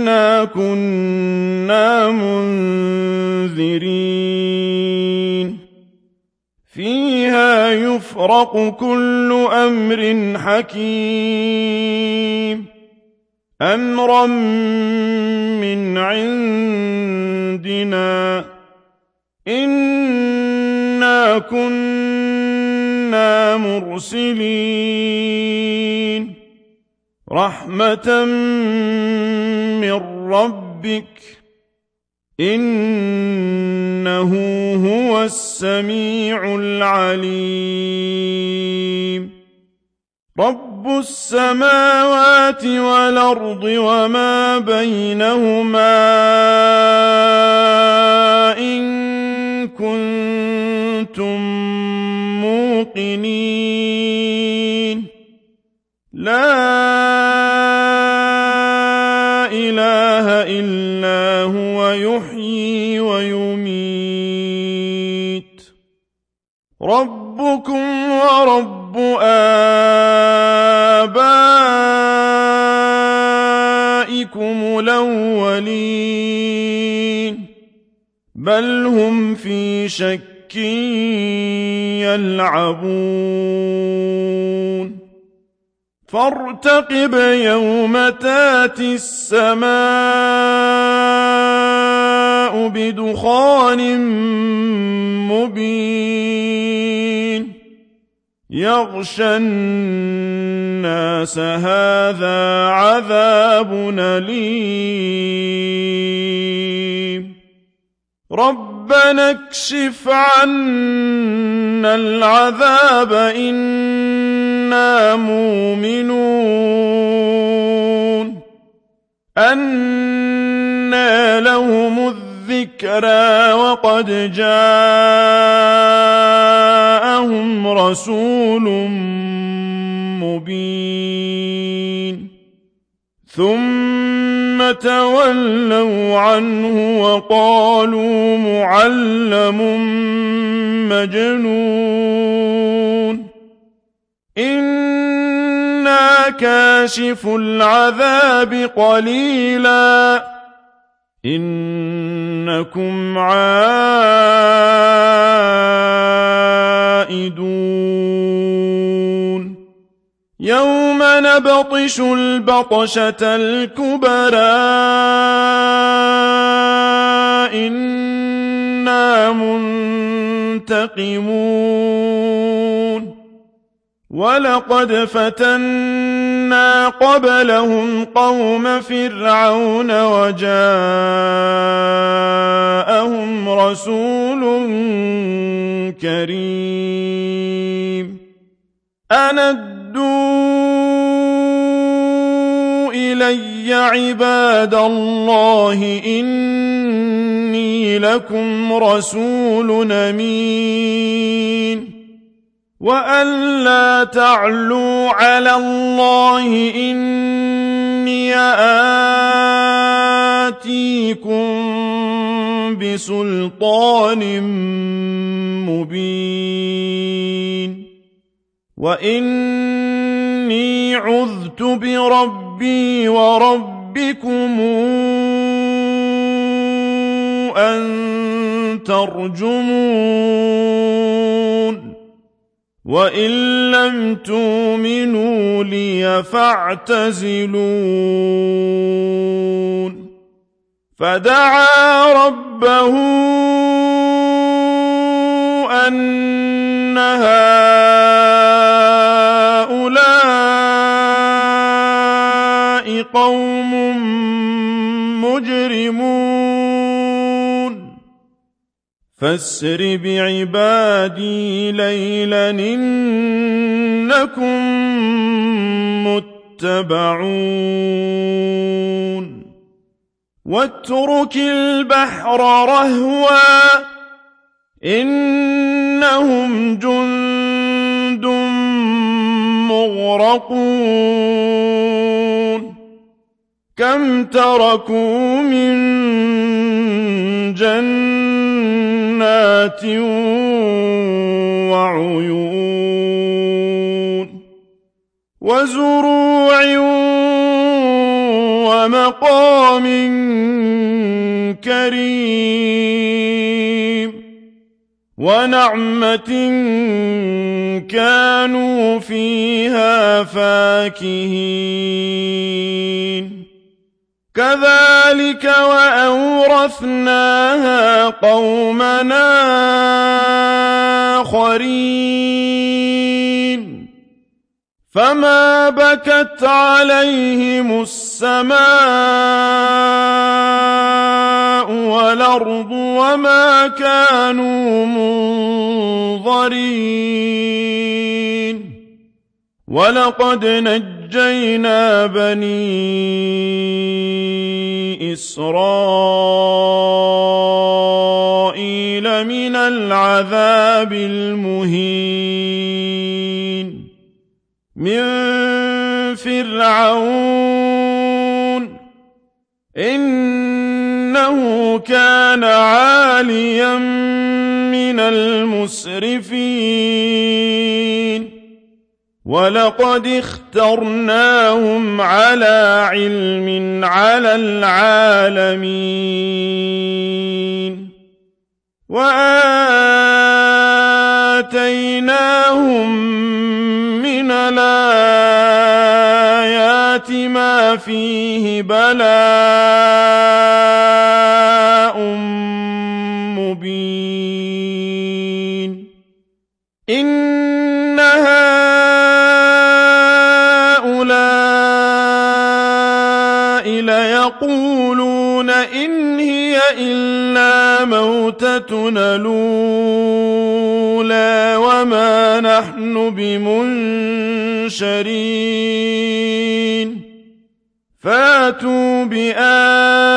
إنا كنا منذرين فيها يفرق كل أمر حكيم أمرا من عندنا إنا كنا مرسلين رحمة من ربك إنه هو السميع العليم. رب السماوات والأرض وما بينهما إن كنتم موقنين. لا إله إلا هو يحيي ويميت. ربكم ورب آبائكم الأولين. بل هم في شك يلعبون. فارتقب يوم تاتي السماء بدخان مبين. يغشى الناس هذا عذاب أليم. ربنا اكشف عنا العذاب إنا مؤمنون. أنى لهم الذكرى وقد جاءهم رسول مبين. ثم تولوا عنه وقالوا معلم مجنون. إنا كاشف العذاب قليلا. إنكم عائدون. نبطش البطشة الكبرى. إنا منتقمون. ولقد فتنا قبلهم قوم فرعون وجاءهم رسول كريم. أندوا إلي عباد الله إني لكم رسول أمين. وأن لا تعلوا على الله إني آتيكم بسلطان مبين. وإني عذت بربي وربكم أن ترجمون وإن لم تؤمنوا لي فاعتزلون فدعا ربه أن هؤلاء قوم مجرمون. فاسر بعبادي ليلا إنكم متبعون. واترك البحر رهوا إنهم جند مغرقون. كم تركوا من جنات وعيون وزروع ومقام كريم ونعمة كانوا فيها فاكهين كذلك وأورثناها قومنا آخرين. فما بكت عليهم السماء والأرض وما كانوا منظرين. ولقد نجينا بني إسرائيل من العذاب المهين من فرعون إنه كان عاليا من المسرفين ولقد اخترناهم على علم على العالمين. وآتيناهم من الآيات ما فيه بلاء مبين. إلا موتتنا الأولى وما نحن بمنشرين فاتوا بآبائنا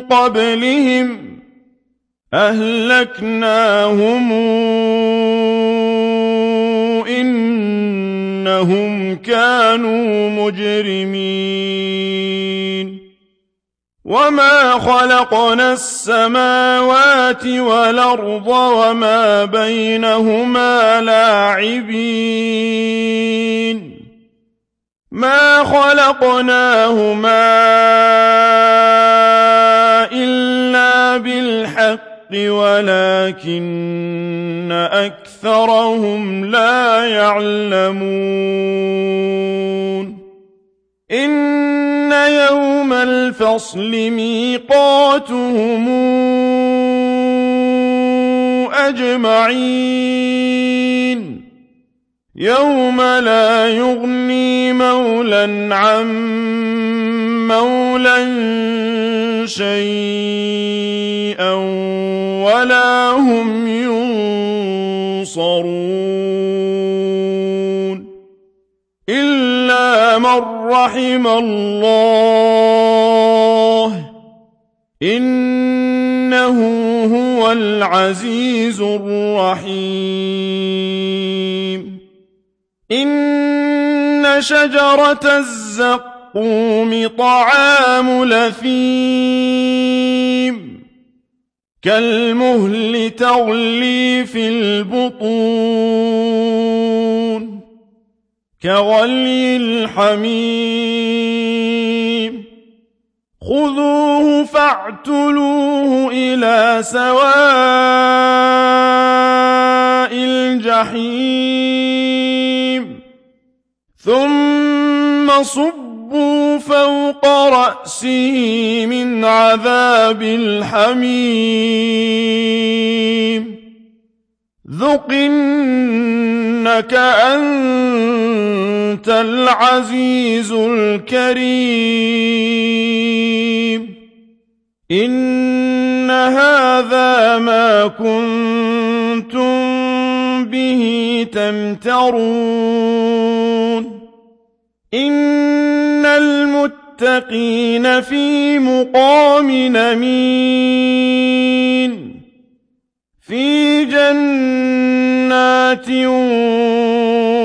قبلهم أهلكناهم إنهم كانوا مجرمين وما خلقنا السماوات والأرض وما بينهما لاعبين ما خلقناهما إلا بالحق ولكن أكثرهم لا يعلمون إن يوم الفصل ميقاتهم أجمعين يوم لا يغني مولا عن مولا شيئا ولا هم ينصرون إلا من رحم الله إنه هو العزيز الرحيم إن شجرة الزقوم طعام لثيم. كالمهل تغلي في البطون. كغلي الحميم. خذوه فاعتلوه إلى سواء الجحيم. ثم صبوا فوق رأسه من عذاب الحميم. ذق إنك أنت العزيز الكريم. إن هذا ما كنتم به تمترون. إن المتقين في مقام نمين في جنات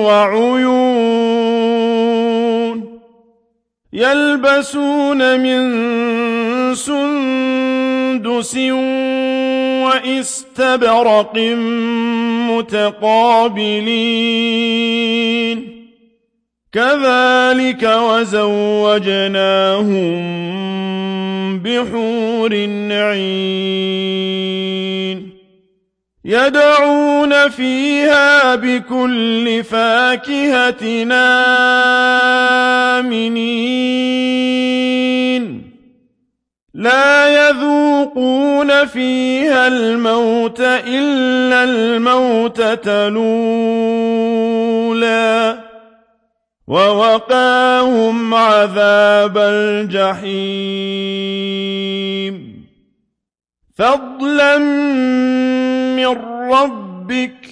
وعيون يلبسون من سندس وإستبرق متقابلين كذلك وزوجناهم بحور عين يدعون فيها بكل فاكهة آمنين. لا يذوقون فيها الموت إلا الموتة الأولى. ووقاهم عذاب الجحيم. فضلا من ربك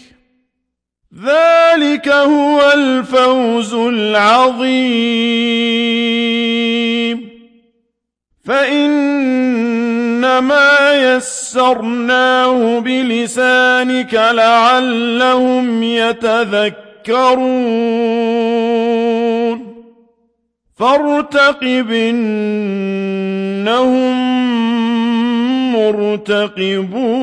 ذلك هو الفوز العظيم. فإنما يسرناه بلسانك لعلهم يتذكرون. فارتقب إنهم مرتقبون